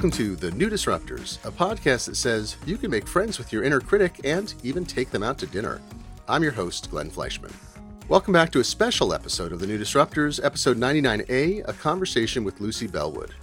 Welcome to The New Disruptors, a podcast that says you can make friends with your inner critic and even take them out to dinner. I'm your host, Glenn Fleishman. Welcome back to a special episode of The New Disruptors, episode 99A, a conversation with Lucy Bellwood.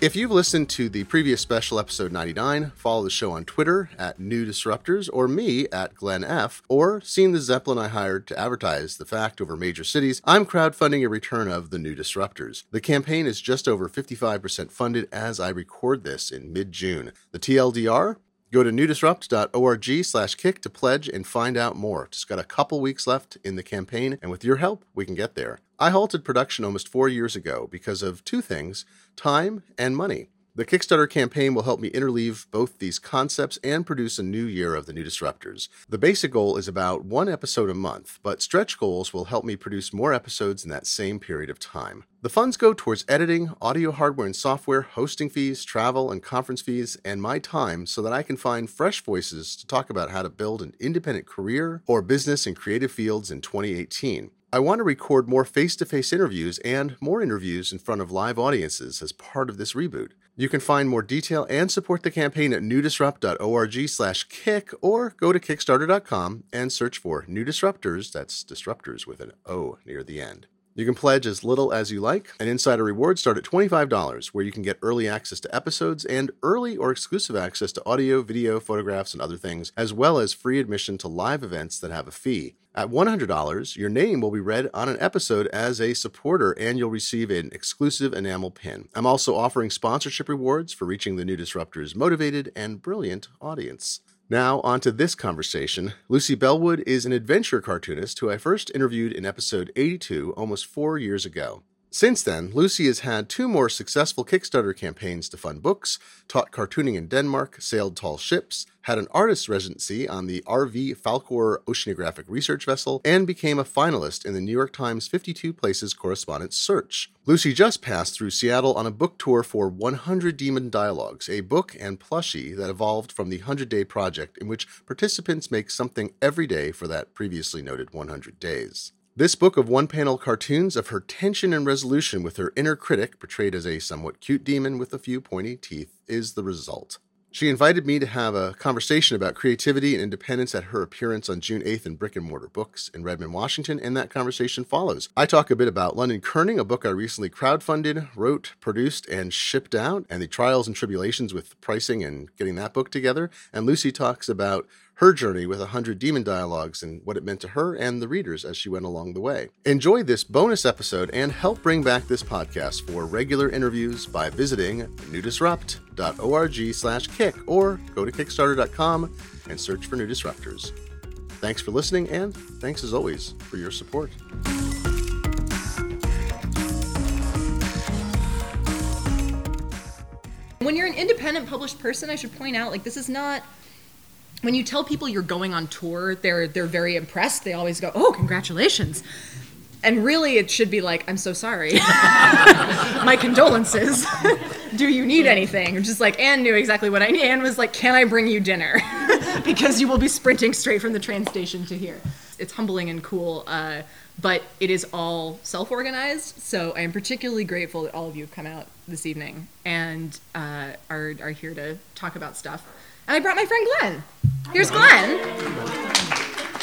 If you've listened to the previous special episode 99, follow the show on Twitter at New Disruptors or me at Glenn F, or seen the Zeppelin I hired to advertise the fact over major cities, I'm crowdfunding a return of the New Disruptors. The campaign is just over 55% funded as I record this in mid June. The TLDR? Go to newdisrupt.org slash kick to pledge and find out more. Just got a couple weeks left in the campaign, and with your help, we can get there. I halted production almost four years ago because of two things time and money. The Kickstarter campaign will help me interleave both these concepts and produce a new year of the new disruptors. The basic goal is about one episode a month, but stretch goals will help me produce more episodes in that same period of time. The funds go towards editing, audio hardware and software, hosting fees, travel and conference fees, and my time so that I can find fresh voices to talk about how to build an independent career or business in creative fields in 2018. I want to record more face to face interviews and more interviews in front of live audiences as part of this reboot. You can find more detail and support the campaign at newdisrupt.org slash kick or go to kickstarter.com and search for New Disruptors, that's disruptors with an O near the end. You can pledge as little as you like. and insider rewards start at $25, where you can get early access to episodes and early or exclusive access to audio, video, photographs, and other things, as well as free admission to live events that have a fee. At $100, your name will be read on an episode as a supporter and you'll receive an exclusive enamel pin. I'm also offering sponsorship rewards for reaching the new Disruptors' motivated and brilliant audience. Now, on to this conversation. Lucy Bellwood is an adventure cartoonist who I first interviewed in episode 82 almost four years ago. Since then, Lucy has had two more successful Kickstarter campaigns to fund books, taught cartooning in Denmark, sailed tall ships, had an artist's residency on the RV Falkor oceanographic research vessel, and became a finalist in the New York Times 52 Places Correspondence Search. Lucy just passed through Seattle on a book tour for 100 Demon Dialogues, a book and plushie that evolved from the 100 Day Project, in which participants make something every day for that previously noted 100 days. This book of one panel cartoons of her tension and resolution with her inner critic, portrayed as a somewhat cute demon with a few pointy teeth, is the result. She invited me to have a conversation about creativity and independence at her appearance on June 8th in Brick and Mortar Books in Redmond, Washington, and that conversation follows. I talk a bit about London Kerning, a book I recently crowdfunded, wrote, produced, and shipped out, and the trials and tribulations with pricing and getting that book together. And Lucy talks about her journey with 100 demon dialogues and what it meant to her and the readers as she went along the way. Enjoy this bonus episode and help bring back this podcast for regular interviews by visiting newdisrupt.org slash kick or go to kickstarter.com and search for New Disruptors. Thanks for listening and thanks as always for your support. When you're an independent published person, I should point out like this is not when you tell people you're going on tour, they're they're very impressed. They always go, "Oh, congratulations." And really, it should be like, I'm so sorry. My condolences. Do you need anything? Just like Anne knew exactly what I need. Anne was like, Can I bring you dinner? because you will be sprinting straight from the train station to here. It's humbling and cool, uh, but it is all self organized. So I am particularly grateful that all of you have come out this evening and uh, are, are here to talk about stuff. And I brought my friend Glenn. Here's Glenn.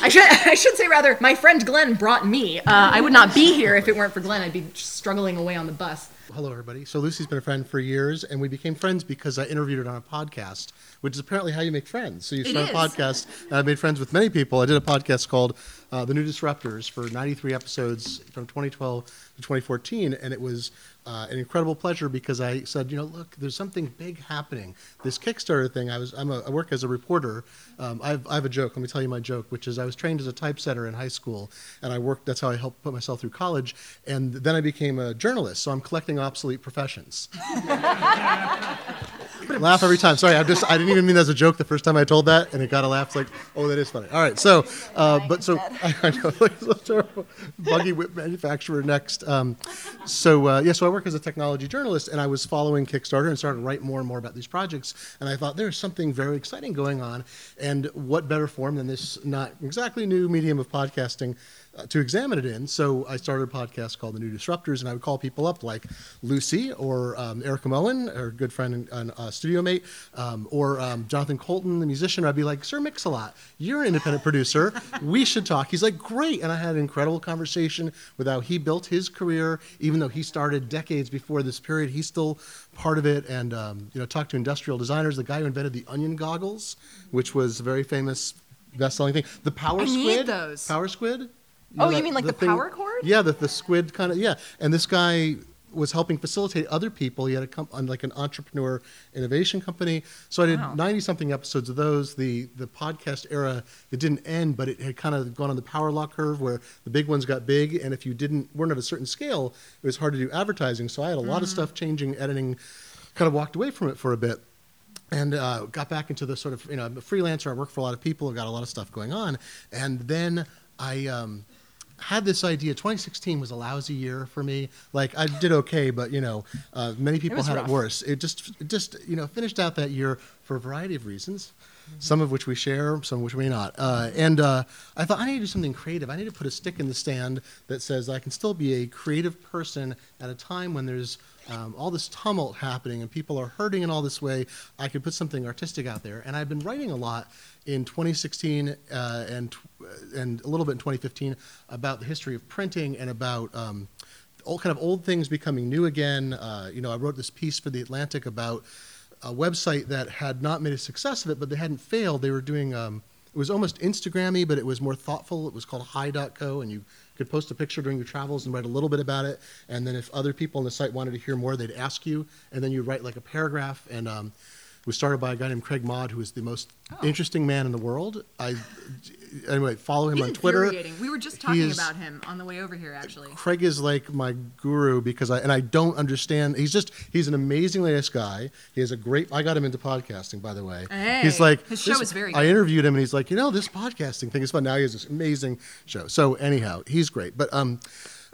I should I should say rather, my friend Glenn brought me. Uh, I would not be here if it weren't for Glenn. I'd be struggling away on the bus. Hello, everybody. So Lucy's been a friend for years, and we became friends because I interviewed her on a podcast, which is apparently how you make friends. So you start a podcast, and I made friends with many people. I did a podcast called uh, The New Disruptors for 93 episodes from 2012 to 2014, and it was uh, an incredible pleasure because I said, you know, look, there's something big happening. This Kickstarter thing. I was, I'm a, I work as a reporter. Um, I, have, I have a joke. Let me tell you my joke, which is I was trained as a typesetter in high school, and I worked. That's how I helped put myself through college, and then I became a journalist. So I'm collecting obsolete professions. laugh every time. Sorry, I just I didn't even mean that as a joke the first time I told that, and it got a laugh. It's like, oh, that is funny. All right, so, uh, but so I, know, like so terrible. Buggy whip manufacturer next. Um, so uh, yeah, so I work as a technology journalist, and I was following Kickstarter and started to write more and more about these projects, and I thought there's something very exciting going on, and what better form than this not exactly new medium of podcasting uh, to examine it in. So I started a podcast called The New Disruptors, and I would call people up like Lucy or um, Erika Moen, our good friend and, uh, studio mate, um, or um, Jonathan Coulton, the musician. I'd be like, Sir Mix-a-Lot, you're an independent producer. We should talk. He's like, great. And I had an incredible conversation with how he built his career, even though he started decades before this period. He's still part of it. And, um, you know, talked to industrial designers, the guy who invented the onion goggles, which was a very famous best-selling thing. The Power I need Squid. those. Power Squid. Oh, know you that- mean like the thing- power cord? Yeah, the, the squid kind of yeah. And this guy was helping facilitate other people. He had a com- on like an entrepreneur innovation company. So I did Wow. ninety something episodes of those. The the podcast era it didn't end, but it had kind of gone on the power law curve where the big ones got big, and if you didn't weren't at a certain scale, it was hard to do advertising. So I had a lot of Mm-hmm. stuff changing, editing, kind of walked away from it for a bit and uh, got back into the sort of you know I'm a freelancer. I work for a lot of people. I've got a lot of stuff going on, and then I um, had this idea. 2016 was a lousy year for me. Like I did okay, but you know, uh, many people was had rough. it worse. It just it just you know finished out that year for a variety of reasons. Some of which we share, some of which we may not. Uh, and uh, I thought I need to do something creative. I need to put a stick in the stand that says I can still be a creative person at a time when there's um, all this tumult happening and people are hurting in all this way. I could put something artistic out there. And I've been writing a lot in 2016 uh, and tw- and a little bit in 2015 about the history of printing and about um, all kind of old things becoming new again. Uh, you know, I wrote this piece for the Atlantic about a website that had not made a success of it, but they hadn't failed. They were doing um, it was almost Instagrammy, but it was more thoughtful. It was called Hi.co, and you could post a picture during your travels and write a little bit about it. And then if other people on the site wanted to hear more, they'd ask you, and then you write like a paragraph. And um, was started by a guy named Craig Mod, who is the most Oh. interesting man in the world. I anyway follow him He's on Twitter. We were just talking is- about him on the way over here, actually. Craig is like my guru because I and I don't understand. He's just he's an amazingly nice guy. He has a great. I got him into podcasting, by the way. Hey, he's like his show is very I interviewed him and he's like, you know, this podcasting thing is fun. Now he has this amazing show. So anyhow, he's great. But um,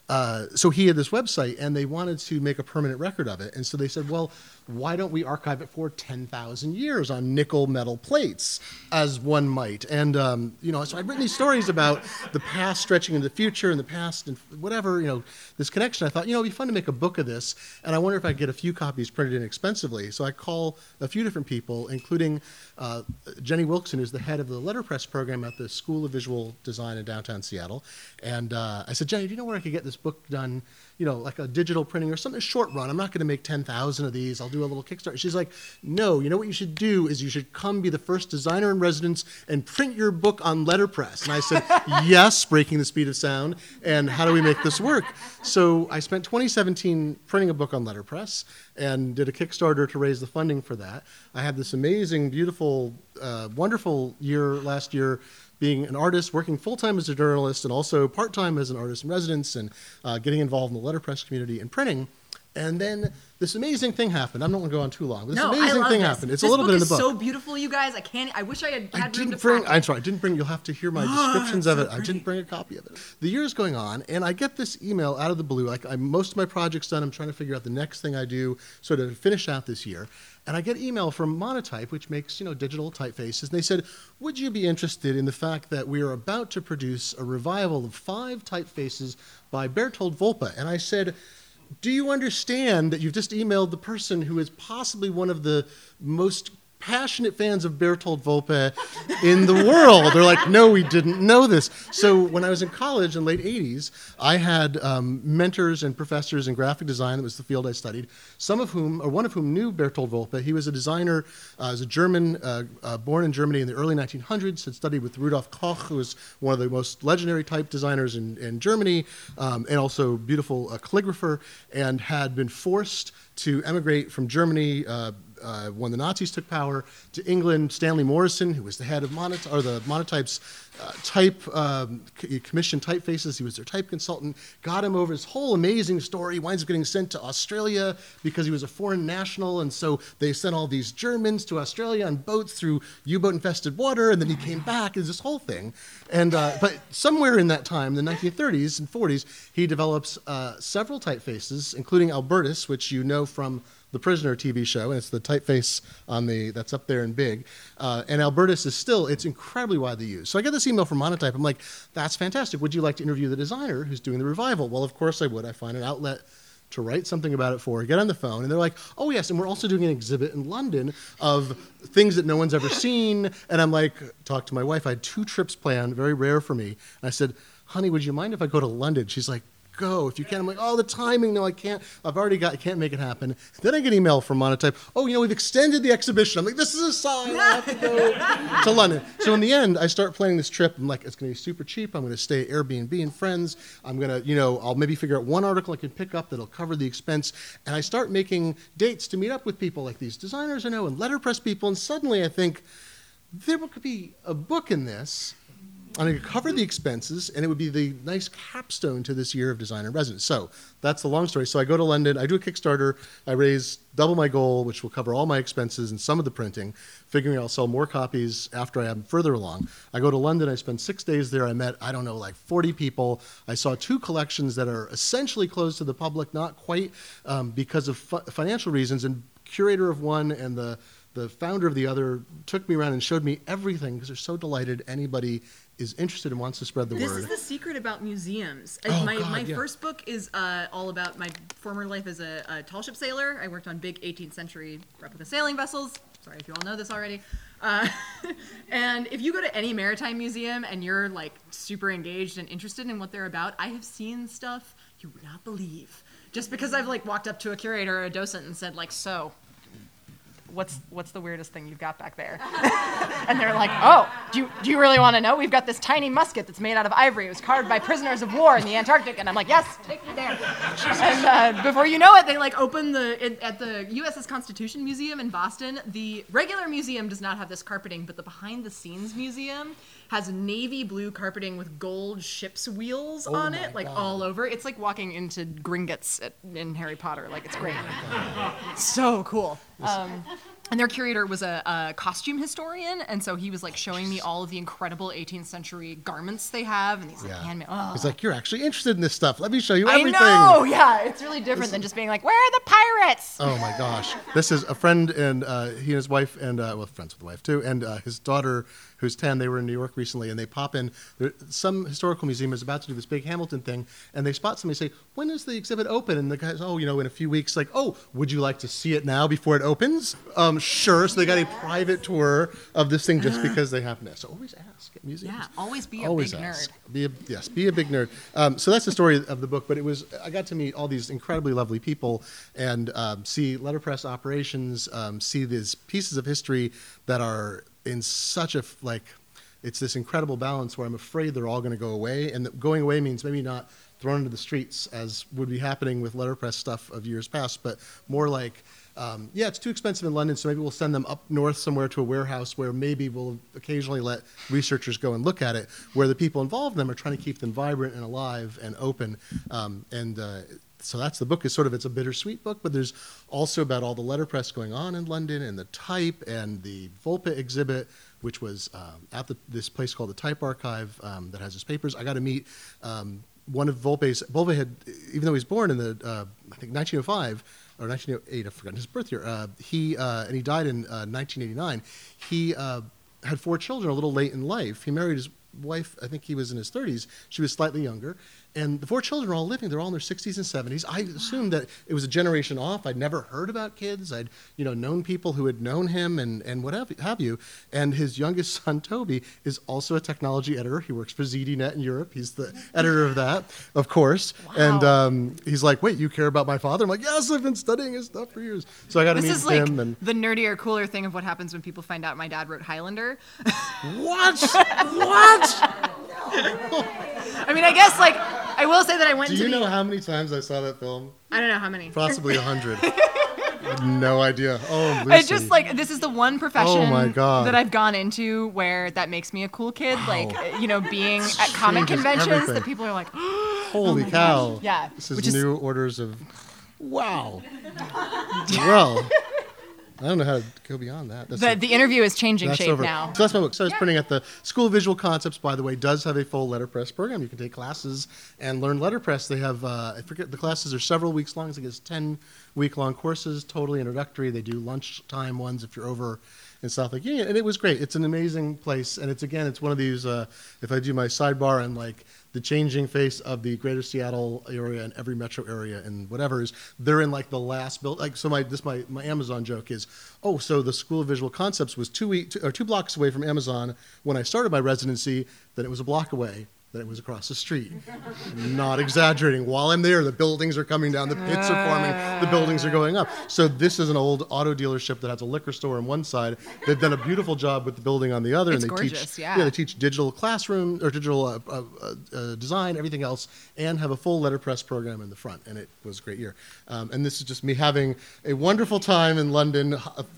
uh, so he had this website and they wanted to make a permanent record of it, and so they said, well, why don't we archive it for ten thousand years on nickel metal plates, as one might? And um, you know, so I'd written these stories about the past stretching into the future and the past and whatever, you know, this connection. I thought, you know, it'd be fun to make a book of this, and I wonder if I could get a few copies printed inexpensively. So I call a few different people, including uh, Jenny Wilkson, who's the head of the letterpress program at the School of Visual Design in downtown Seattle. And uh, I said, Jenny, do you know where I could get this book done? You know, like a digital printing or something short run. I'm not going to make 10,000 of these. I'll do a little Kickstarter. She's like, no, you know what you should do is you should come be the first designer in residence and print your book on letterpress. And I said, yes, breaking the speed of sound. And how do we make this work? So I spent 2017 printing a book on letterpress and did a Kickstarter to raise the funding for that. I had this amazing, beautiful, uh, wonderful year last year being an artist, working full time as a journalist, and also part time as an artist in residence, and uh, getting involved in the letterpress community and printing. And then this amazing thing happened. I'm not going to go on too long. But this no, amazing I thing this. happened. It's this a little book bit in the is book. so beautiful, you guys. I can't. I wish I had I had to didn't bring. I'm sorry, I didn't bring. You'll have to hear my descriptions of it. I didn't bring a copy of it. The year is going on, and I get this email out of the blue. Like I, most of my projects done. I'm trying to figure out the next thing I do, sort of finish out this year. And I get email from Monotype, which makes you know digital typefaces, and they said, "Would you be interested in the fact that we are about to produce a revival of five typefaces by Berthold Wolpe?" And I said. Do you understand that you've just emailed the person who is possibly one of the most passionate fans of Berthold Wolpe in the world? They're like, no, we didn't know this. So when I was in college in late 80s, I had um, mentors and professors in graphic design. That was the field I studied. Some of whom, or one of whom, knew Berthold Wolpe. He was a designer, uh, was a German, uh, uh, born in Germany in the early 1900s. Had studied with Rudolf Koch, who was one of the most legendary type designers in, in Germany, um, and also beautiful uh, calligrapher, and had been forced to emigrate from Germany uh, when the Nazis took power to England. Stanley Morison, who was the head of Monot- or the Monotype's uh, type um, typefaces, he was their type consultant. Got him over his whole amazing story. He winds up getting sent to Australia because he was a foreign national, and so they sent all these Germans to Australia on boats through U-boat infested water, and then he came back. Was this whole thing. And uh, but somewhere in that time, the 1930s and 40s, he develops uh, several typefaces, including Albertus, which you know from the Prisoner TV show, and it's the typeface on the that's up there in big. Uh, and Albertus is still it's incredibly widely used. So I get this email from Monotype. I'm like, that's fantastic. Would you like to interview the designer who's doing the revival? Well, of course I would. I find an outlet to write something about it for, get on the phone, and they're like, oh, yes, and we're also doing an exhibit in London of things that no one's ever seen. And I'm like, talk to my wife. I had two trips planned, very rare for me. And I said, honey, would you mind if I go to London? She's like, go if you can. I'm like, oh, the timing. No, I can't. I've already got. I can't make it happen. Then I get an email from Monotype. Oh, you know, we've extended the exhibition. I'm like, this is a sign. I have to go to London. So in the end, I start planning this trip. I'm like, it's going to be super cheap. I'm going to stay at Airbnb and friends. I'm going to, you know, I'll maybe figure out one article I can pick up that'll cover the expense. And I start making dates to meet up with people like these designers I know and letterpress people. And suddenly I think there could be a book in this and I could cover the expenses, and it would be the nice capstone to this year of design and residence. So that's the long story. So I go to London, I do a Kickstarter, I raise double my goal, which will cover all my expenses and some of the printing, figuring I'll sell more copies after I am further along. I go to London, I spend six days there. I met, I don't know, like 40 people. I saw two collections that are essentially closed to the public, not quite um, because of fu- financial reasons, and curator of one and the the founder of the other took me around and showed me everything because they're so delighted anybody is interested and wants to spread the this word. This is the secret about museums. Oh, my God, my yeah. first book is uh, all about my former life as a, a tall ship sailor. I worked on big 18th century replica sailing vessels. Sorry if you all know this already. Uh, and if you go to any maritime museum and you're like super engaged and interested in what they're about, I have seen stuff you would not believe. Just because I've like walked up to a curator or a docent and said like, so. What's what's the weirdest thing you've got back there? and they're like, "Oh, do you, do you really want to know? We've got this tiny musket that's made out of ivory. It was carved by prisoners of war in the Antarctic." And I'm like, "Yes, take me there." and uh, before you know it, they like open the it, at the USS Constitution Museum in Boston. The regular museum does not have this carpeting, but the behind-the-scenes museum has navy blue carpeting with gold ship's wheels on it, like God. all over. It's like walking into Gringotts at, in Harry Potter. Like it's great. so cool. Um, and their curator was a, a costume historian, and so he was like showing me all of the incredible 18th century garments they have, and these like Yeah. handmade. Oh. He's like, you're actually interested in this stuff. Let me show you everything." I know, yeah, it's really different than just being like, "Where are the pirates?" Oh my gosh! This is a friend, and uh, he and his wife, and uh, well, friends with the wife too, and uh, his daughter, who's ten. They were in New York recently, and they pop in. There, some historical museum is about to do this big Hamilton thing, and they spot somebody say, "When is the exhibit open?" And the guy's, "Oh, you know, in a few weeks." Like, "Oh, would you like to see it now before it opens?" Um, sure. So they got a private tour of this thing just because they happen to. So always ask at museums. Yeah, always be a Always big ask. nerd. Be a, yes, be a big nerd. Um, so that's the story of the book. But it was I got to meet all these incredibly lovely people and um, see letterpress operations, um, see these pieces of history that are in such a f- like. It's this incredible balance where I'm afraid they're all going to go away, and that going away means maybe not thrown into the streets as would be happening with letterpress stuff of years past, but more like um, yeah, it's too expensive in London, so maybe we'll send them up north somewhere to a warehouse where maybe we'll occasionally let researchers go and look at it, where the people involved in them are trying to keep them vibrant and alive and open. Um, and uh, so that's the book. Is sort of it's a bittersweet book, but there's also about all the letterpress going on in London and the type and the Wolpe exhibit, which was um, at the, this place called the Type Archive um, that has his papers. I got to meet. Um, one of Wolpe's, Wolpe had, even though he was born in the, uh, I think 1905 or 1908, I've forgotten his birth year. Uh, he uh, and he died in uh, 1989. He uh, had four children a little late in life. He married his wife. I think he was in his 30s. She was slightly younger, and the four children are all living. They're all in their 60s and 70s. I assumed that it was a generation off. I'd never heard about kids. I'd you know known people who had known him and and what have, you. And his youngest son Toby is also a technology editor. He works for ZDNet in Europe. He's the editor of that, of course. And Wow. um, he's like, "Wait, you care about my father?" I'm like, "Yes, I've been studying his stuff for years." So I got to This meet is like him and the nerdier, cooler thing of what happens when people find out my dad wrote Highlander. what? what? I mean, I guess like I will say that I went Do you the. know how many times I saw that film? I don't know how many. Possibly a hundred. No idea. Oh, Lucy. I just like this is the one oh profession Oh my God. that I've gone into where that makes me a cool kid. Like eh, you know, being at comic conventions everything. that people are like, oh Holy cow. Yeah, This is which is- new orders of. Wow. well, I don't know how to go beyond that. That's the, the interview is changing shape over. now. So that's my book. So I was yeah. printing at the School of Visual Concepts, by the way, does have a full letterpress program. You can take classes and learn letterpress. They have, uh, I forget, the classes are several weeks long. I think it's 10 week long courses, totally introductory. They do lunchtime ones if you're over in South Lake Union. And it was great. It's an amazing place. And it's, again, it's one of these, uh, if I do my sidebar and like, the changing face of the greater Seattle area and every metro area and whatever is they're in like the last build like so my this my, my Amazon joke is oh so the School of Visual Concepts was two two, or two blocks away from Amazon when I started my residency then it was a block away that it was across the street. Not exaggerating. While I'm there, the buildings are coming down, the pits are forming, the buildings are going up. So this is an old auto dealership that has a liquor store on one side. They've done a beautiful job with the building on the other, it's and they gorgeous, teach yeah. yeah. they teach digital classroom or digital uh, uh, uh, design, everything else, and have a full letterpress program in the front. And it was a great year. Um, and this is just me having a wonderful time in London.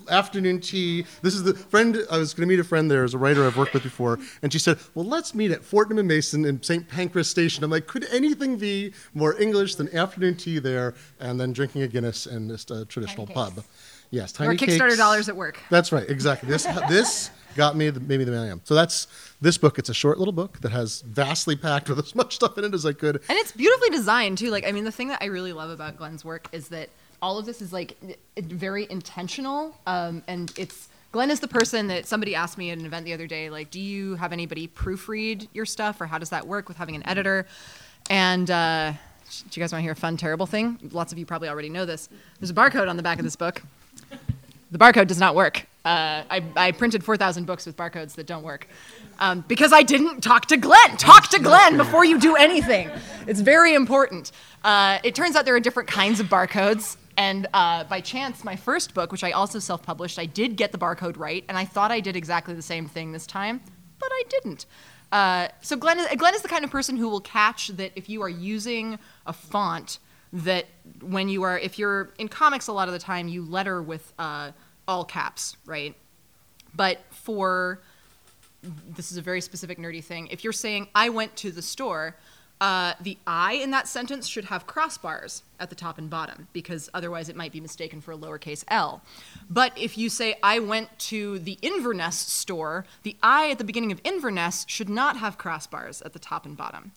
Afternoon tea. This is the friend I was going to meet a friend there as a writer I've worked with before, and she said, "Well, let's meet at Fortnum and Mason." In St. Pancras Station. I'm like, could anything be more English than afternoon tea there and then drinking a Guinness in just a traditional pub? Yes, tiny or Kickstarter cakes. dollars at work. That's right, exactly. This this got me the, maybe the man I am. So that's this book. It's a short little book that has vastly packed with as much stuff in it as I could. And it's beautifully designed too. Like I mean, the thing that I really love about Glenn's work is that all of this is like very intentional, um, and it's Glenn is the person that somebody asked me at an event the other day, like, do you have anybody proofread your stuff or how does that work with having an editor? And uh, do you guys want to hear a fun, terrible thing? Lots of you probably already know this. There's a barcode on the back of this book. The barcode does not work. Uh, I, I, printed 4,000 books with barcodes that don't work um, because I didn't talk to Glenn. Talk to Glenn before you do anything. It's very important. Uh, it turns out there are different kinds of barcodes. And uh, by chance, my first book, which I also self published, I did get the barcode right, and I thought I did exactly the same thing this time, but I didn't. Uh, so Glenn is, Glenn is the kind of person who will catch that if you are using a font that when you are, if you're in comics a lot of the time, you letter with uh, all caps, right? But for, this is a very specific nerdy thing, if you're saying, I went to the store, uh, the I in that sentence should have crossbars at the top and bottom because otherwise it might be mistaken for a lowercase l. But if you say, I went to the Inverness store, the I at the beginning of Inverness should not have crossbars at the top and bottom.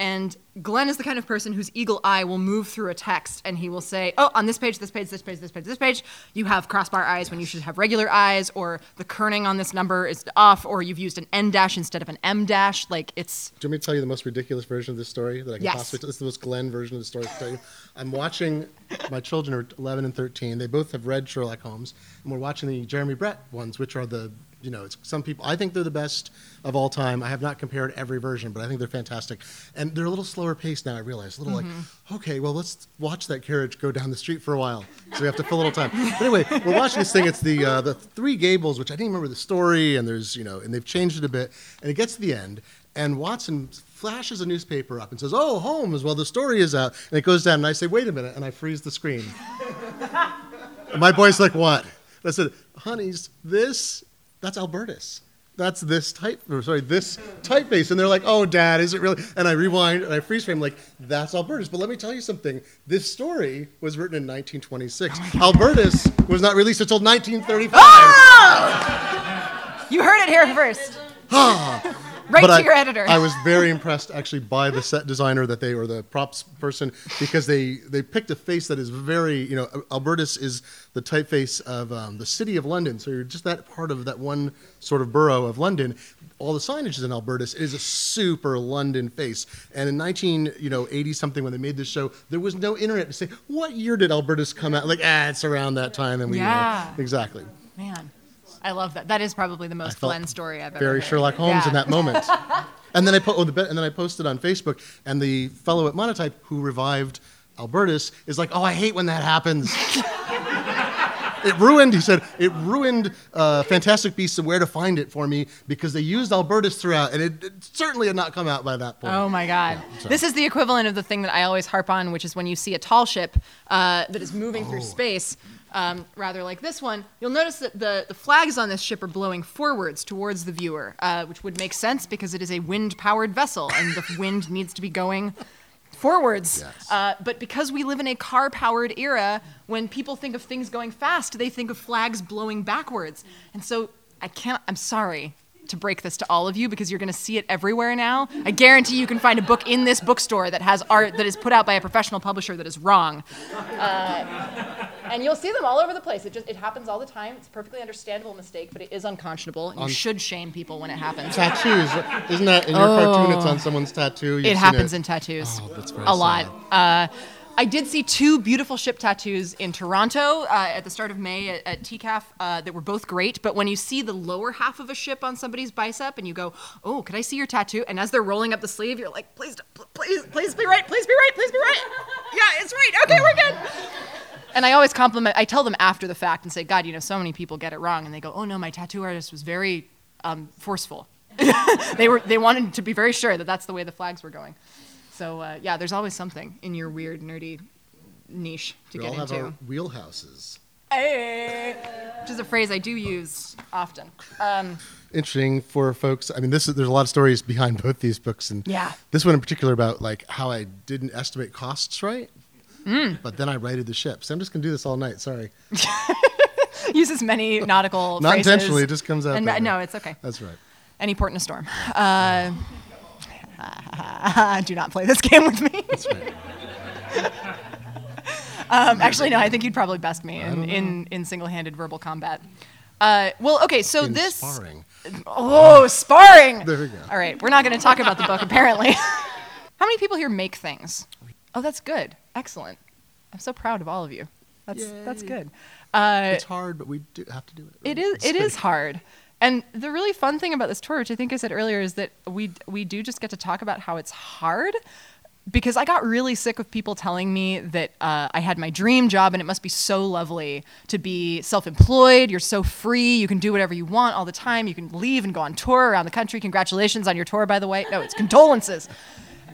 And Glenn is the kind of person whose eagle eye will move through a text and he will say, Oh, on this page, this page, this page, this page, this page, you have crossbar eyes when you should have regular eyes, or the kerning on this number is off, or you've used an N dash instead of an M dash. Like it's. Do you want me to tell you the most ridiculous version of this story that I can yes. possibly This is the most Glenn version of the story I can tell you. I'm watching, my children are 11 and 13. They both have read Sherlock Holmes, and we're watching the Jeremy Brett ones, which are the you know, it's some people. I think they're the best of all time. I have not compared every version, but I think they're fantastic. And they're a little slower paced now. I realize a little mm-hmm. like, okay, well, let's watch that carriage go down the street for a while. So we have to fill a little time. But anyway, we're watching this thing. It's the uh, the Three Gables, which I didn't remember the story, and there's you know, and they've changed it a bit. And it gets to the end, and Watson flashes a newspaper up and says, "Oh, Holmes, well, the story is out." And it goes down, and I say, "Wait a minute," and I freeze the screen. my boy's like, "What?" I said, "Honeys, this that's Albertus. That's this type, or sorry, this typeface. And they're like, oh, dad, is it really? And I rewind and I freeze frame, like, that's Albertus. But let me tell you something. This story was written in 1926. Oh Albertus was not released until 1935. Oh! Ah! You heard it here first. Ah! Right but to I, your editor. I was very impressed actually by the set designer that they or the props person because they they picked a face that is very you know Albertus is the typeface of um, the city of London, so you're just that part of that one sort of borough of London. All the signage is in Albertus. It is a super London face. And in 19 you know 80 something when they made this show, there was no internet to say what year did Albertus come out. Like ah, it's around that time, and we yeah. exactly. Man. I love that. That is probably the most Glenn story I've ever Very heard. Sherlock Holmes yeah. in that moment. and then I po- oh, the, and then I posted on Facebook, and the fellow at Monotype who revived Albertus is like, "Oh, I hate when that happens." it ruined. He said it ruined uh, Fantastic Beasts and Where to Find It for me because they used Albertus throughout, and it, it certainly had not come out by that point. Oh my God! Yeah, this is the equivalent of the thing that I always harp on, which is when you see a tall ship uh, that is moving oh. through space um, rather like this one, you'll notice that the, the flags on this ship are blowing forwards towards the viewer, uh, which would make sense because it is a wind powered vessel and the wind needs to be going forwards. Yes. Uh, but because we live in a car powered era, when people think of things going fast, they think of flags blowing backwards. And so I can't, I'm sorry to break this to all of you because you're going to see it everywhere now. I guarantee you can find a book in this bookstore that has art that is put out by a professional publisher that is wrong. Uh, and you'll see them all over the place. It just it happens all the time. It's a perfectly understandable mistake, but it is unconscionable. And you should shame people when it happens. Tattoos. Isn't that in your cartoon? It's on someone's tattoo. You've It happens in tattoos. Oh, a lot. Uh, I did see two beautiful ship tattoos in Toronto uh, at the start of May at, at TCAF uh, that were both great. But when you see the lower half of a ship on somebody's bicep and you go, "Oh, could I see your tattoo?" and as they're rolling up the sleeve, you're like, "Please, please, please be right. Please be right. Please be right. Yeah, it's right. Okay, we're good." And I always compliment. I tell them after the fact and say, "God, you know, so many people get it wrong." And they go, "Oh no, my tattoo artist was very um, forceful. they were they wanted to be very sure that that's the way the flags were going." So uh, yeah, there's always something in your weird nerdy niche to We get all have into. our wheelhouses. Hey, which is a phrase I do use often. Um, Interesting for folks. I mean, this is there's a lot of stories behind both these books, and Yeah. this one in particular about like how I didn't estimate costs right. Mm. But then I righted the ship. So I'm just gonna do this all night. Sorry, Uses many nautical not phrases. intentionally. It just comes out. And, no, it's okay. That's right. Any port in a storm. Uh, do not play this game with me. Right. Um, actually, no. I think you'd probably best me in, in, in single-handed verbal combat. Uh, well, okay. So In this. sparring. Oh, sparring. There we go. All right, we're not going to talk about the book apparently. How many people here make things? Oh, that's good. Excellent. I'm so proud of all of you. That's that's good. Uh, It's hard, but we do have to do it. it is it is hard. And the really fun thing about this tour, which I think I said earlier, is that we we do just get to talk about how it's hard. Because I got really sick of people telling me that uh, I had my dream job and it must be so lovely to be self employed. You're so free. You can do whatever you want all the time. You can leave and go on tour around the country. Congratulations on your tour, by the way. No, it's condolences.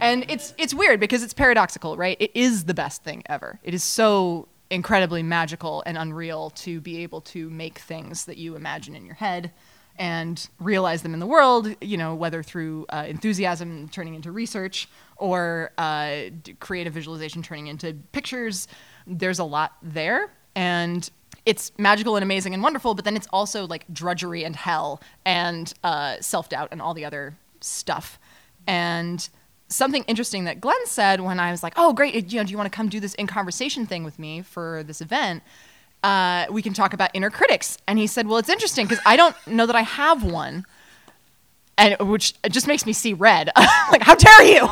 And it's, it's weird because it's paradoxical, right? It is the best thing ever. It is so incredibly magical and unreal to be able to make things that you imagine in your head and realize them in the world, you know, whether through uh, enthusiasm turning into research or uh, creative visualization turning into pictures. There's a lot there. And it's magical and amazing and wonderful, but then it's also like drudgery and hell and uh, self doubt and all the other stuff. And something interesting that Glenn said when I was like, "Oh, great! You know, do you want to come do this in conversation thing with me for this event?" Uh, we can talk about inner critics. And he said, "Well, it's interesting because I don't know that I have one, and which just makes me see red. like, how dare you?"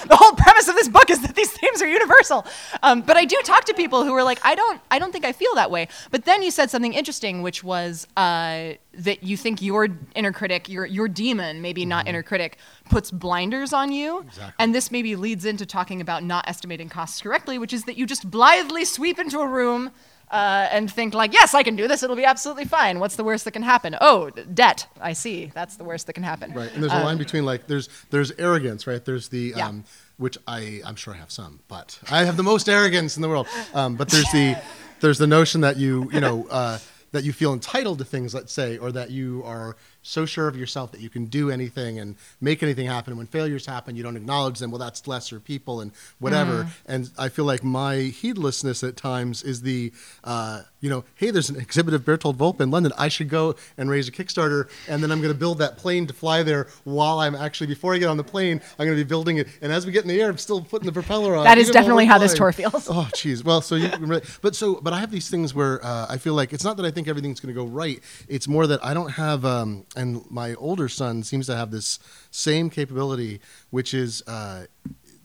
the whole premise of this book is that these themes are universal. Um, but I do talk to people who are like, I don't, I don't think I feel that way. But then you said something interesting, which was uh, that you think your inner critic, your your demon, maybe not inner critic, puts blinders on you. Exactly. And this maybe leads into talking about not estimating costs correctly, which is that you just blithely sweep into a room. Uh, and think like, yes, I can do this. It'll be absolutely fine. What's the worst that can happen? Oh, d- debt. I see. That's the worst that can happen. Right, and there's a line between like there's there's arrogance, right? There's the Yeah. um, which I I'm sure I have some, but I have the most arrogance in the world. Um, but there's the there's the notion that you you know uh, that you feel entitled to things, let's say, or that you are so sure of yourself that you can do anything and make anything happen. When failures happen, you don't acknowledge them. Well, that's lesser people and whatever. And I feel like my heedlessness at times is the, uh, you know, hey, there's an exhibit of Berthold Wolpe in London. I should go and raise a Kickstarter, and then I'm going to build that plane to fly there while I'm actually before I get on the plane. I'm going to be building it, and as we get in the air, I'm still putting the propeller on. That is definitely how this tour feels. Oh, jeez. Well, so you but so, but I have these things where uh, I feel like it's not that I think everything's going to go right. It's more that I don't have, um, and my older son seems to have this same capability, which is uh,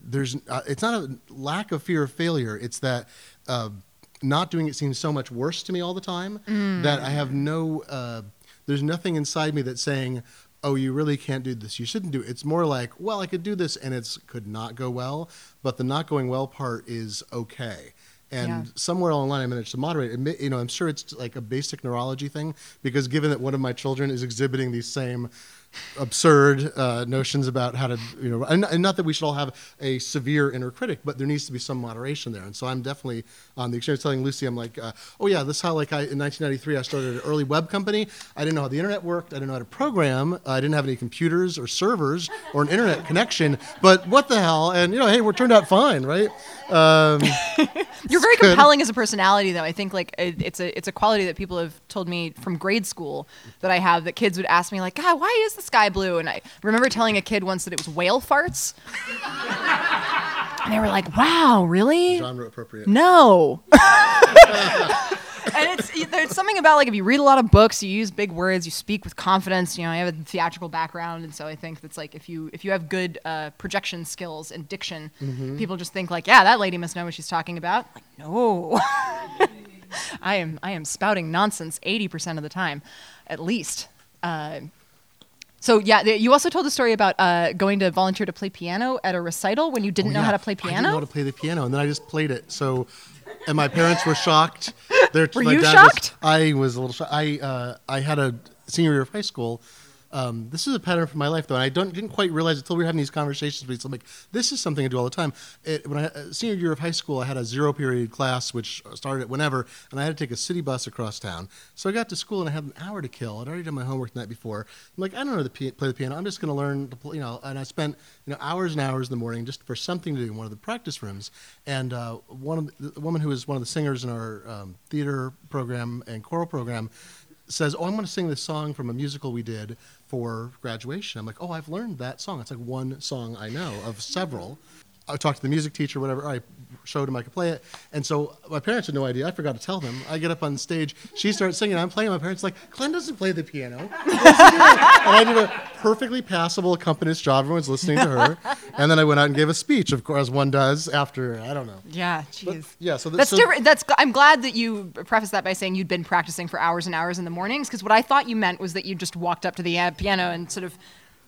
there's, uh, it's not a lack of fear of failure. It's that. Not doing it seems so much worse to me all the time that I have no, uh, there's nothing inside me that's saying, oh, you really can't do this. You shouldn't do it. It's more like, well, I could do this and it could not go well, but the not going well part is okay. And Yeah. somewhere along the line, I managed to moderate. it. You know, I'm sure it's like a basic neurology thing because given that one of my children is exhibiting these same absurd uh, notions about how to, you know, and, and, not that we should all have a severe inner critic, but there needs to be some moderation there. And so I'm definitely on the exchange telling Lucy, I'm like, uh, oh yeah, this is how like I, in 1993 I started an early web company. I didn't know how the internet worked. I didn't know how to program. I didn't have any computers or servers or an internet connection. But what the hell? And you know, hey, we're turned out fine, right? Um, You're very good. compelling as a personality, though. I think like it's a it's a quality that people have told me from grade school that I have. That kids would ask me like, God, why is the sky blue? And I remember telling a kid once that it was whale farts. and they were like, Wow, really? Genre appropriate. No. and it's there's something about like if you read a lot of books, you use big words, you speak with confidence. You know, I have a theatrical background, and so I think that's like if you if you have good uh, projection skills and diction, mm-hmm. people just think like, yeah, that lady must know what she's talking about. Like, no, I am I am spouting nonsense eighty percent of the time, at least. Uh, so yeah, you also told the story about uh, going to volunteer to play piano at a recital when you didn't oh, know how to play piano. I didn't know how to play the piano, and then I just played it. So and my parents were shocked. Their, were you shocked? Was, I was a little shocked. I uh, I had a senior year of high school um, this is a pattern for my life, though, and I don't didn't quite realize it until we were having these conversations. But I'm like, this is something I do all the time. It, when I uh, senior year of high school, I had a zero period class which started at whenever, and I had to take a city bus across town. So I got to school and I had an hour to kill. I'd already done my homework the night before. I'm like, I don't know to play the piano. I'm just going to learn to play, you know. And I spent you know hours and hours in the morning just for something to do in one of the practice rooms. And uh, one of the, the woman who was one of the singers in our um, theater program and choral program says, "Oh, I'm going to sing this song from a musical we did for graduation." I'm like, "Oh, I've learned that song. It's like one song I know of several." I talked to the music teacher, whatever. I showed him I could play it. And so my parents had no idea. I forgot to tell them. I get up on stage. She starts singing. I'm playing. My parents like, Glenn doesn't play the piano. and I did a perfectly passable accompanist job. Everyone's listening to her. And then I went out and gave a speech, of course, one does after, I don't know. Yeah, jeez. Yeah, so that's so, different. That's, I'm glad that you prefaced that by saying you'd been practicing for hours and hours in the mornings, because what I thought you meant was that you just walked up to the piano and sort of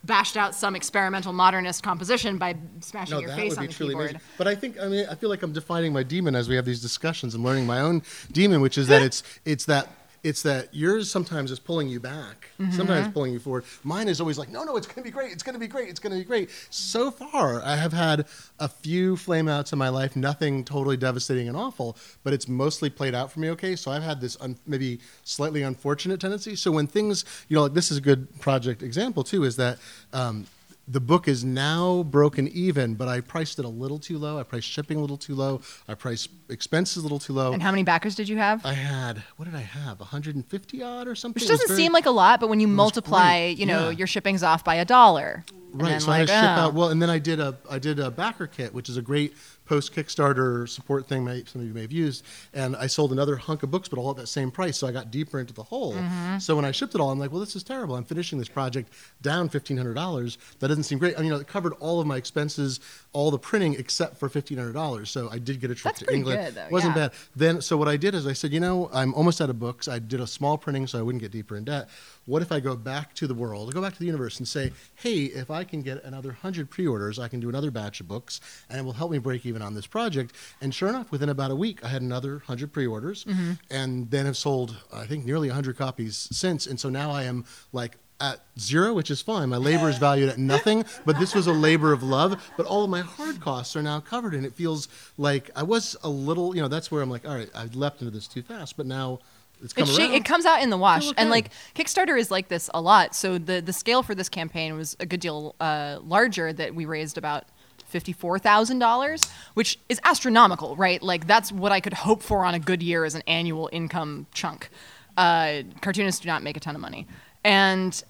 bashed out some experimental modernist composition by smashing no, your face on the keyboard. Amazing. But I think I mean I feel like I'm defining my demon as we have these discussions. I'm learning my own demon, which is that it's it's that it's that yours sometimes is pulling you back, mm-hmm. sometimes pulling you forward. Mine is always like, no, no, it's going to be great. It's going to be great. It's going to be great. So far, I have had a few flameouts in my life, nothing totally devastating and awful, but it's mostly played out for me okay. So I've had this un- maybe slightly unfortunate tendency. So when things, you know, like this is a good project example too, is that um, the book is now broken even, but I priced it a little too low. I priced shipping a little too low. I priced expenses a little too low. And how many backers did you have? I had what did I have? 150 odd or something. Which doesn't very, seem like a lot, but when you multiply, you know, yeah. your shipping's off by a dollar. Right. So like, I ship oh. out well, and then I did a I did a backer kit, which is a great post Kickstarter support thing may, some of you may have used, and I sold another hunk of books, but all at that same price. So I got deeper into the hole. Mm-hmm. So when I shipped it all, I'm like, well, this is terrible. I'm finishing this project down fifteen hundred dollars. That doesn't seem great. I mean, you know, it covered all of my expenses, all the printing except for fifteen hundred dollars. So I did get a trip That's to England. Good, though. wasn't yeah. bad. Then so what I did is I said, you know, I'm almost out of books. I did a small printing so I wouldn't get deeper in debt. What if I go back to the world, go back to the universe and say, hey, if I can get another 100 pre orders, I can do another batch of books and it will help me break even on this project. And sure enough, within about a week, I had another 100 pre orders mm-hmm. and then have sold, I think, nearly 100 copies since. And so now I am like at zero, which is fine. My labor is valued at nothing, but this was a labor of love. But all of my hard costs are now covered, and it feels like I was a little, you know, that's where I'm like, all right, I leapt into this too fast, but now it's come it, it comes out in the wash, and like Kickstarter is like this a lot. So the the scale for this campaign was a good deal uh, larger. That we raised about fifty-four thousand dollars, which is astronomical, right? Like that's what I could hope for on a good year as an annual income chunk. Uh, cartoonists do not make a ton of money, and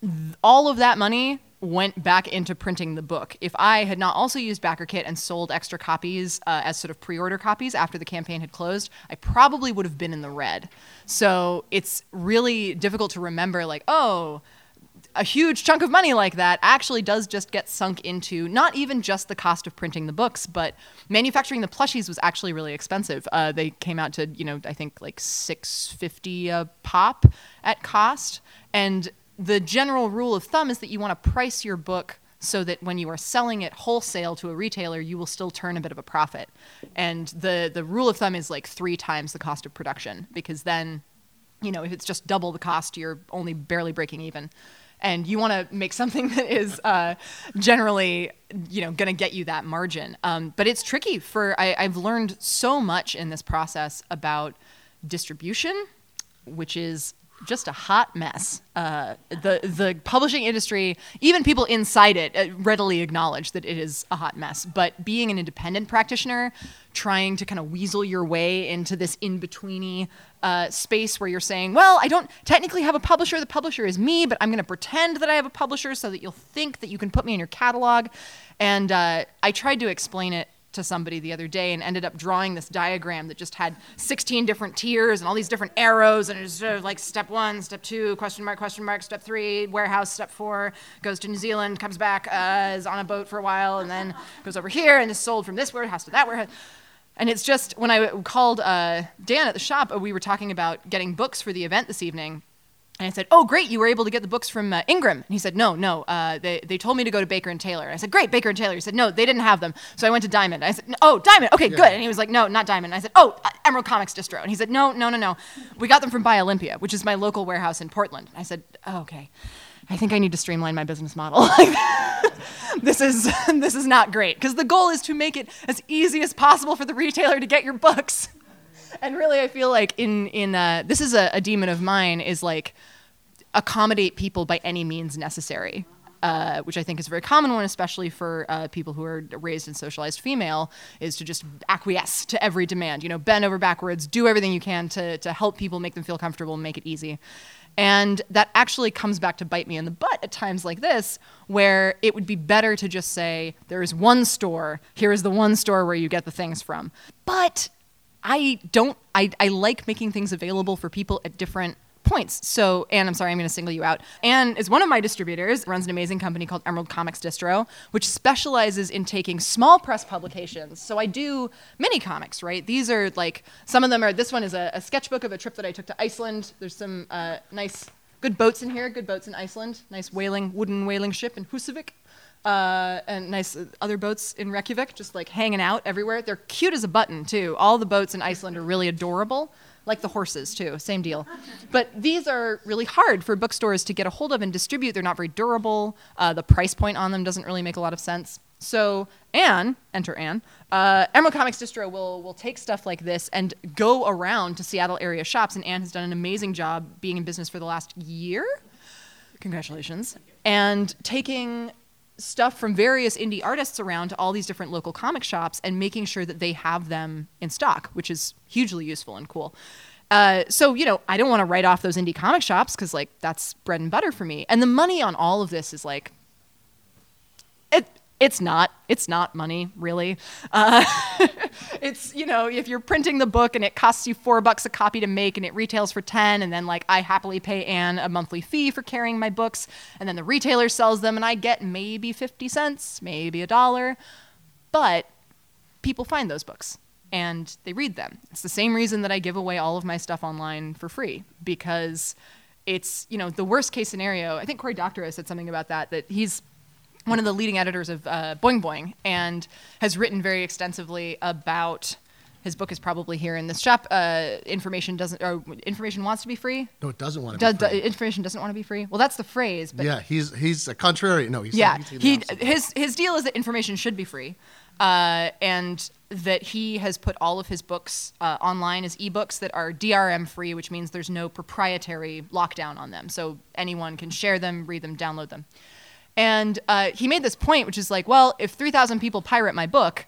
th- all of that money went back into printing the book. If I had not also used BackerKit and sold extra copies uh, as sort of pre-order copies after the campaign had closed, I probably would have been in the red. So it's really difficult to remember, like, oh, a huge chunk of money like that actually does just get sunk into not even just the cost of printing the books, but manufacturing the plushies was actually really expensive. Uh, they came out to you know I think like six fifty a pop at cost, and the general rule of thumb is that you want to price your book so that when you are selling it wholesale to a retailer, you will still turn a bit of a profit. And the the rule of thumb is like three times the cost of production because then, you know, if it's just double the cost, you're only barely breaking even. And you want to make something that is uh, generally you know going to get you that margin. Um, but it's tricky for I, i've learned so much in this process about distribution which is just a hot mess. Uh, the the publishing industry, even people inside it, uh, readily acknowledge that it is a hot mess. But being an independent practitioner, trying to kind of weasel your way into this in betweeny uh, space where you're saying, well, I don't technically have a publisher. The publisher is me, but I'm going to pretend that I have a publisher so that you'll think that you can put me in your catalog. And uh, I tried to explain it to somebody the other day and ended up drawing this diagram that just had 16 different tiers and all these different arrows and it was sort of like step one, step two, question mark, question mark, step three, warehouse, step four, goes to New Zealand, comes back, uh, is on a boat for a while, and then goes over here and is sold from this warehouse to that warehouse. And it's just when I called uh, Dan at the shop, uh, we were talking about getting books for the event this evening. And I said, "Oh, great! You were able to get the books from uh, Ingram." And he said, "No, no. Uh, they they told me to go to Baker and Taylor." And I said, "Great, Baker and Taylor." He said, "No, they didn't have them." So I went to Diamond. I said, "Oh, Diamond. Okay, yeah. good." And he was like, "No, not Diamond." And I said, "Oh, uh, Emerald Comics Distro." And he said, "No, no, no, no. We got them from Buy Olympia, which is my local warehouse in Portland." And I said, oh, "Okay." I think I need to streamline my business model. this is this is not great because the goal is to make it as easy as possible for the retailer to get your books. And really, I feel like in in uh, this is a, a demon of mine is like accommodate people by any means necessary. Uh, which I think is a very common one, especially for uh, people who are raised and socialized female, is to just acquiesce to every demand. You know, bend over backwards, do everything you can to, to help people, make them feel comfortable, make it easy. And that actually comes back to bite me in the butt at times like this, where it would be better to just say, there is one store, here is the one store where you get the things from. But I don't, I, I like making things available for people at different points. So, Anne, I'm sorry, I'm going to single you out. Anne is one of my distributors, runs an amazing company called Emerald Comics Distro, which specializes in taking small press publications. So, I do mini comics, right? These are like, some of them are, this one is a, a sketchbook of a trip that I took to Iceland. There's some uh, nice, good boats in here, good boats in Iceland. Nice whaling, wooden whaling ship in Husavik. Uh, and nice other boats in Reykjavik, just like hanging out everywhere. They're cute as a button, too. All the boats in Iceland are really adorable like the horses too, same deal. But these are really hard for bookstores to get a hold of and distribute. They're not very durable. Uh, the price point on them doesn't really make a lot of sense. So Anne, enter Anne, uh, Emerald Comics Distro will will take stuff like this and go around to Seattle area shops. And Anne has done an amazing job being in business for the last year. Congratulations. And taking stuff from various indie artists around to all these different local comic shops and making sure that they have them in stock, which is hugely useful and cool. Uh, so you know, I don't want to write off those indie comic shops because like that's bread and butter for me. And the money on all of this is like, it it's not it's not money really. Uh, it's you know if you're printing the book and it costs you four bucks a copy to make and it retails for 10 and then like i happily pay anne a monthly fee for carrying my books and then the retailer sells them and i get maybe 50 cents maybe a dollar. But people find those books and they read them. It's the same reason that i give away all of my stuff online for free because it's you know the worst case scenario. I think cory doctorow said something about that that he's one of the leading editors of uh, Boing Boing and has written very extensively about. His book is probably here in this shop. Uh, information doesn't, or information wants to be free. No, it doesn't want to. Do, be free. information doesn't want to be free. Well, that's the phrase. But yeah, he's he's a contrary. No, he's yeah. he his his deal is that information should be free, uh, and that he has put all of his books uh, online as ebooks that are DRM free, which means there's no proprietary lockdown on them, so anyone can share them, read them, download them. And uh, he made this point, which is like, well, if 3,000 people pirate my book,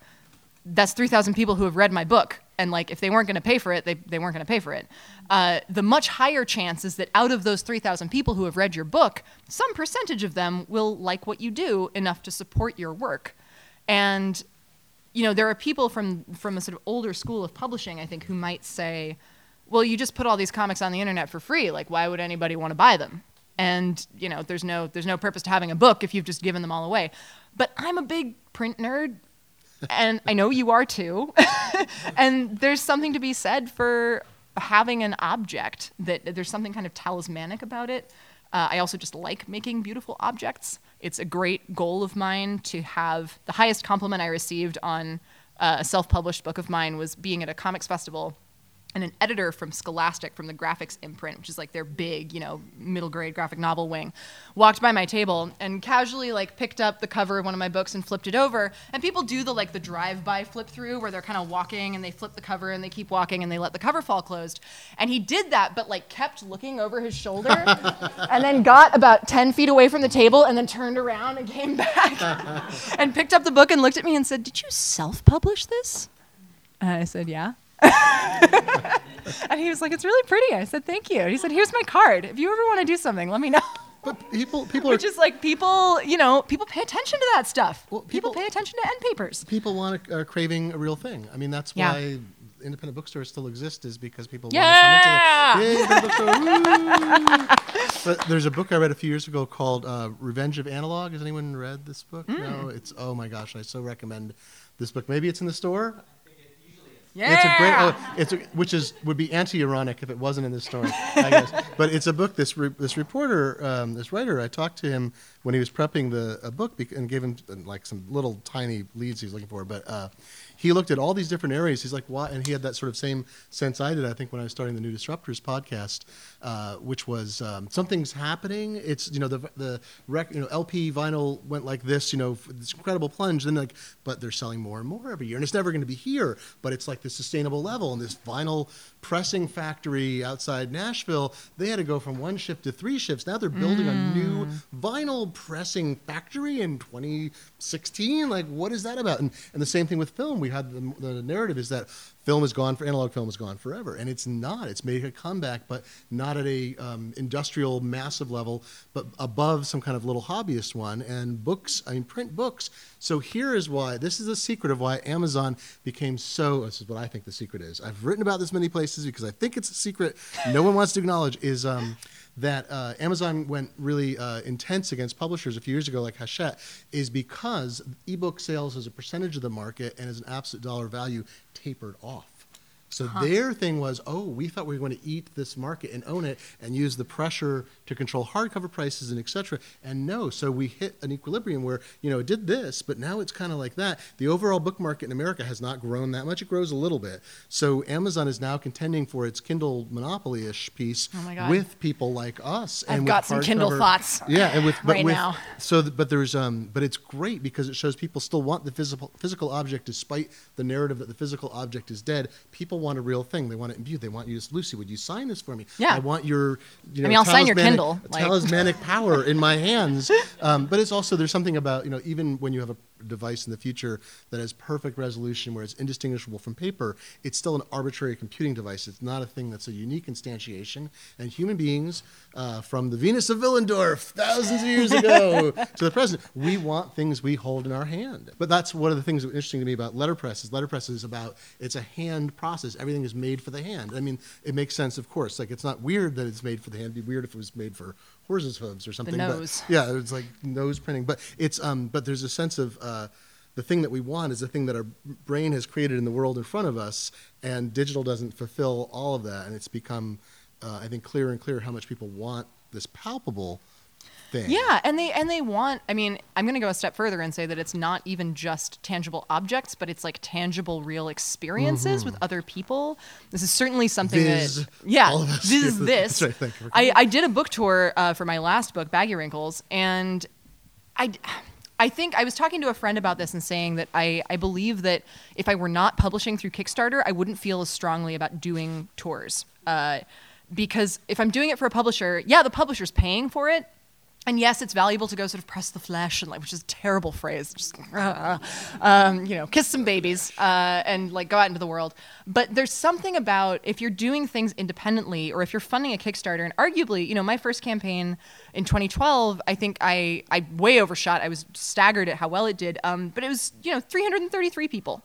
that's 3,000 people who have read my book. And like, if they weren't going to pay for it, they, they weren't going to pay for it. Uh, the much higher chance is that out of those 3,000 people who have read your book, some percentage of them will like what you do enough to support your work. And, you know, there are people from, from a sort of older school of publishing, I think, who might say, well, you just put all these comics on the internet for free. Like, why would anybody want to buy them? And you know there's no there's no purpose to having a book if you've just given them all away. But i'm a big print nerd and i know you are too. And there's something to be said for having an object that there's something kind of talismanic about it. Uh, i also just like making beautiful objects. It's a great goal of mine to have the highest compliment i received on uh, a self-published book of mine was being at a comics festival and an editor from Scholastic from the graphics imprint, which is like their big, you know, middle grade graphic novel wing, walked by my table and casually like picked up the cover of one of my books and flipped it over. And people do the like the drive-by flip through where they're kind of walking and they flip the cover and they keep walking and they let the cover fall closed. And he did that, but like kept looking over his shoulder and then got about 10 feet away from the table and then turned around and came back and picked up the book and looked at me and said, "Did you self-publish this?" And I said, "Yeah." and he was like, "It's really pretty." I said, "Thank you." he said, "Here's my card. If you ever want to do something, let me know." But people, people Which are is like people, you know, people pay attention to that stuff. Well, people, people- pay attention to end papers. people want to, are craving a real thing. I mean, that's Yeah. why independent bookstores still exist, is because people Yeah! want to come into the bookstore. but there's a book I read a few years ago called uh, Revenge of Analog. Has anyone read this book? Mm. No, it's oh my gosh, I so recommend this book. Maybe it's in the store. Yeah. It's a great, oh, it's a, which is would be anti-ironic if it wasn't in this story, I guess. But it's a book. This re, this reporter, um, this writer, I talked to him when he was prepping the a book bec- and gave him uh, like some little tiny leads he was looking for. But uh, he looked at all these different areas. He's like, why? And he had that sort of same sense I did. I think when I was starting the New Disruptors podcast, uh, which was um, something's happening. It's you know the the rec, you know LP vinyl went like this. You know this incredible plunge. Then like, but they're selling more and more every year, and it's never going to be here. But it's like the sustainable level, and this vinyl pressing factory outside Nashville. They had to go from one shift to three shifts. Now they're building a new vinyl pressing factory in 2016. Like, what is that about? And and the same thing with film. We had the, the narrative is that film is gone for analog film is gone forever, and it's not. It's made a comeback, but not at a um, industrial massive level, but above some kind of little hobbyist one. And books, I mean, print books. So here is why. This is the secret of why Amazon became so. This is what I think the secret is. I've written about this many places because I think it's a secret. No one wants to acknowledge. Is um, that uh, Amazon went really uh, intense against publishers a few years ago, like Hachette, is because ebook sales as a percentage of the market and as an absolute dollar value tapered off. So their thing was, oh, we thought we were going to eat this market and own it and use the pressure to control hardcover prices and et cetera. And no, so we hit an equilibrium where, you know, it did this, but now it's kind of like that. The overall book market in America has not grown that much. It grows a little bit. So Amazon is now contending for its Kindle monopoly-ish piece Oh with people like us. I've and got some Kindle thoughts Yeah, and with but right with, now. so, but there's um, but it's great because it shows people still want the physical physical object, despite the narrative that the physical object is dead. People want a real thing. They want it imbued. They want you to Lucy. Would you sign this for me? Yeah. I want your. You know, I mean, I'll sign your talismanic- Kindle, like- Talismanic power in my hands. Um, but it's also there's something about you know even when you have a device in the future that has perfect resolution where it's indistinguishable from paper, it's still an arbitrary computing device. It's not a thing that's a unique instantiation. And human beings, uh, from the Venus of Willendorf thousands of years ago to the present, we want things we hold in our hand. But that's one of the things that was interesting to me about letterpress is letterpress is about it's a hand process. Everything is made for the hand. I mean, it makes sense, of course. Like it's not weird that it's made for the hand. It'd be weird if it was made for horses' hooves or something. but- nose. yeah, it's like nose printing. But it's um, but there's a sense of uh, the thing that we want is the thing that our brain has created in the world in front of us, and digital doesn't fulfill all of that. And it's become, uh, I think, clearer and clearer how much people want this palpable thing. Yeah, and they and they want. I mean, I'm going to go a step further and say that it's not even just tangible objects, but it's like tangible, real experiences with other people. This is certainly something Mm-hmm. Viz, that, yeah, all of us. this is this. right, thank you for I, I did a book tour uh, for my last book, Baggywrinkles, and I. I think I was talking to a friend about this and saying that I, I believe that if I were not publishing through Kickstarter, I wouldn't feel as strongly about doing tours. Uh, because if I'm doing it for a publisher, yeah, the publisher's paying for it, and yes, it's valuable to go sort of press the flesh and like, which is a terrible phrase, just um, you know, kiss some babies uh, and like go out into the world. But there's something about if you're doing things independently or if you're funding a Kickstarter, and arguably, you know, my first campaign in 2012, I think I I way overshot. I was staggered at how well it did, um, but it was you know 333 people,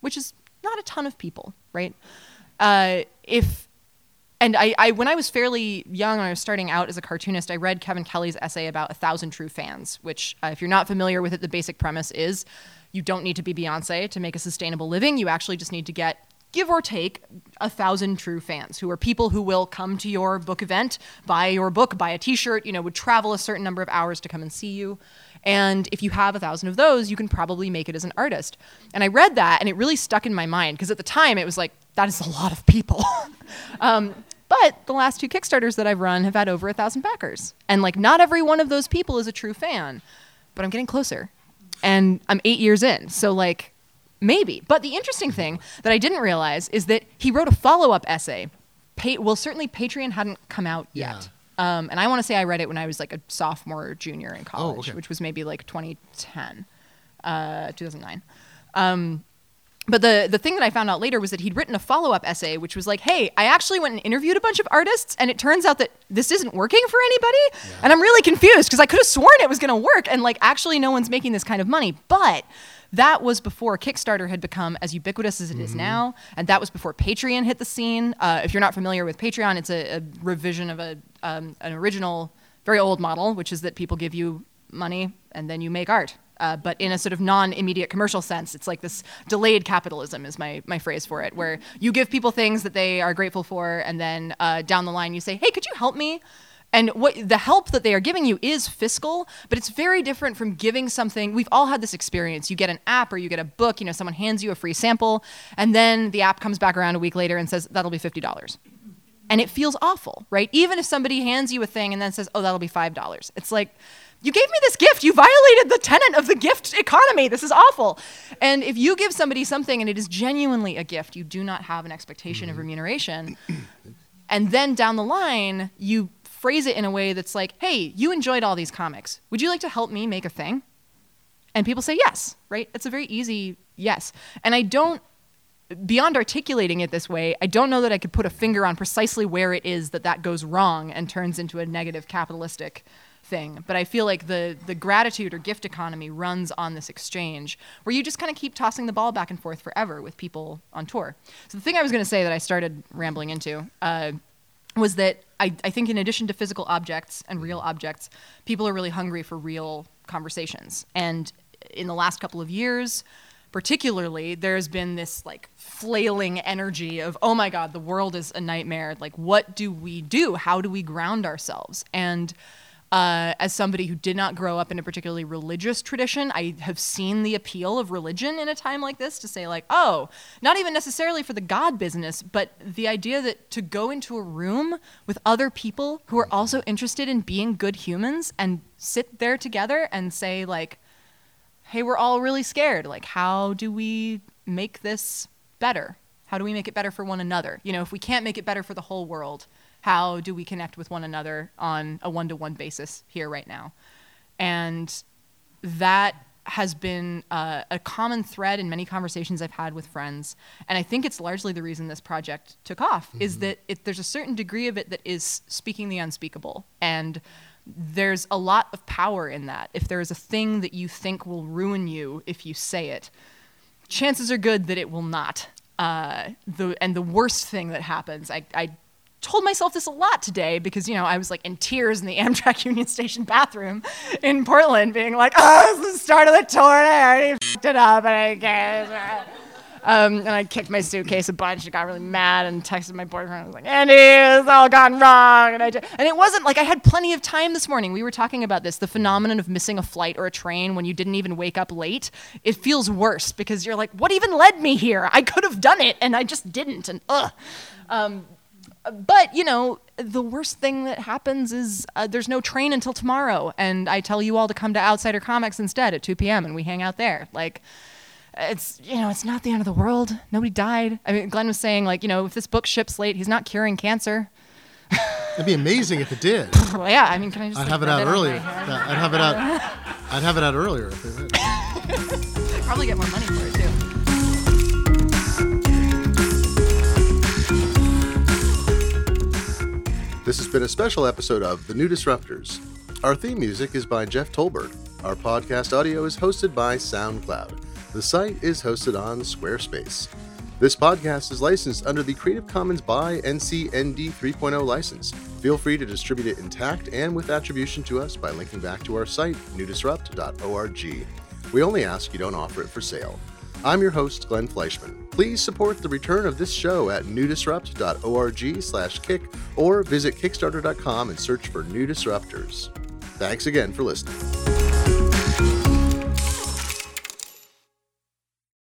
which is not a ton of people, right? Uh, if and I, I when I was fairly young, I was starting out as a cartoonist, I read Kevin Kelly's essay about a thousand true fans. Which, uh, if you're not familiar with it, the basic premise is you don't need to be Beyonce to make a sustainable living. You actually just need to get give or take a thousand true fans who are people who will come to your book event buy your book buy a t-shirt you know would travel a certain number of hours to come and see you And if you have a thousand of those, you can probably make it as an artist. And I read that and it really stuck in my mind because at the time it was like, that is a lot of people. um, but the last two Kickstarters that I've run have had over a thousand backers. And like, not every one of those people is a true fan, but I'm getting closer. And I'm eight years in. So, like, maybe. But the interesting thing that I didn't realize is that he wrote a follow up essay. Pa- well, certainly Patreon hadn't come out yet. Um, and I want to say I read it when I was like a sophomore or junior in college, okay. which was maybe like 2010, uh, 2009. Um, but the, the thing that I found out later was that he'd written a follow up essay, which was like, hey, I actually went and interviewed a bunch of artists, and it turns out that this isn't working for anybody. And I'm really confused because I could have sworn it was going to work, and like, actually, no one's making this kind of money. But that was before Kickstarter had become as ubiquitous as it is now, and that was before Patreon hit the scene. Uh, if you're not familiar with Patreon, it's a, a revision of a um, an original, very old model, which is that people give you money and then you make art. Uh, but in a sort of non-immediate commercial sense, it's like this delayed capitalism is my, my phrase for it, where you give people things that they are grateful for, and then uh, down the line you say, "Hey, could you help me?" And what the help that they are giving you is fiscal, but it's very different from giving something. We've all had this experience. You get an app or you get a book, you know, someone hands you a free sample, and then the app comes back around a week later and says, that'll be $50. And it feels awful, right? Even if somebody hands you a thing and then says, oh, that'll be $5. It's like, you gave me this gift. You violated the tenet of the gift economy. This is awful. And if you give somebody something and it is genuinely a gift, you do not have an expectation of mm-hmm. remuneration. And then down the line, you phrase it in a way that's like, hey, you enjoyed all these comics. Would you like to help me make a thing? And people say yes, right? It's a very easy yes. And I don't, beyond articulating it this way, I don't know that I could put a finger on precisely where it is that that goes wrong and turns into a negative capitalistic thing. But I feel like the, the gratitude or gift economy runs on this exchange where you just kind of keep tossing the ball back and forth forever with people on tour. So the thing I was going to say that I started rambling into uh, was that I, I think in addition to physical objects and real objects, people are really hungry for real conversations. And in the last couple of years, particularly, there's been this like flailing energy of, oh my God, the world is a nightmare. Like, what do we do? How do we ground ourselves? And uh, as somebody who did not grow up in a particularly religious tradition, I have seen the appeal of religion in a time like this to say, like, oh, not even necessarily for the God business, but the idea that to go into a room with other people who are also interested in being good humans and sit there together and say, like, hey, we're all really scared. Like, how do we make this better? How do we make it better for one another? You know, if we can't make it better for the whole world, how do we connect with one another on a one to one basis here right now? And that has been uh, a common thread in many conversations I've had with friends. And I think it's largely the reason this project took off mm-hmm. is that it, there's a certain degree of it that is speaking the unspeakable. And there's a lot of power in that. If there is a thing that you think will ruin you if you say it, chances are good that it will not. Uh, the, and the worst thing that happens, I, I told myself this a lot today because you know I was like in tears in the Amtrak Union Station bathroom in Portland, being like, "Oh, this is the start of the tour. And I already fucked it up, and I guess." Um, and I kicked my suitcase a bunch and got really mad and texted my boyfriend. I was like, Andy, it's all gone wrong. And I did, and it wasn't like I had plenty of time this morning. We were talking about this, the phenomenon of missing a flight or a train when you didn't even wake up late. It feels worse because you're like, what even led me here? I could have done it and I just didn't. And ugh. Um, but you know the worst thing that happens is uh, there's no train until tomorrow and i tell you all to come to outsider comics instead at 2 p.m and we hang out there. Like it's you know it's not the end of the world. Nobody died. I mean glenn was saying like you know if this book ships late he's not curing cancer. It'd be amazing if it did. Well, yeah i mean can i just i'd like, have it out earlier. i'd have it out i'd have it out earlier if it probably get more money for it This has been a special episode of The New Disruptors. Our theme music is by Jeff Tolbert. Our podcast audio is hosted by SoundCloud. The site is hosted on Squarespace. This podcast is licensed under the Creative Commons by NC ND 3.0 license. Feel free to distribute it intact and with attribution to us by linking back to our site, newdisrupt.org. We only ask you don't offer it for sale. I'm your host, Glenn Fleishman. Please support the return of this show at newdisrupt.org slash kick or visit kickstarter.com and search for New Disruptors. Thanks again for listening.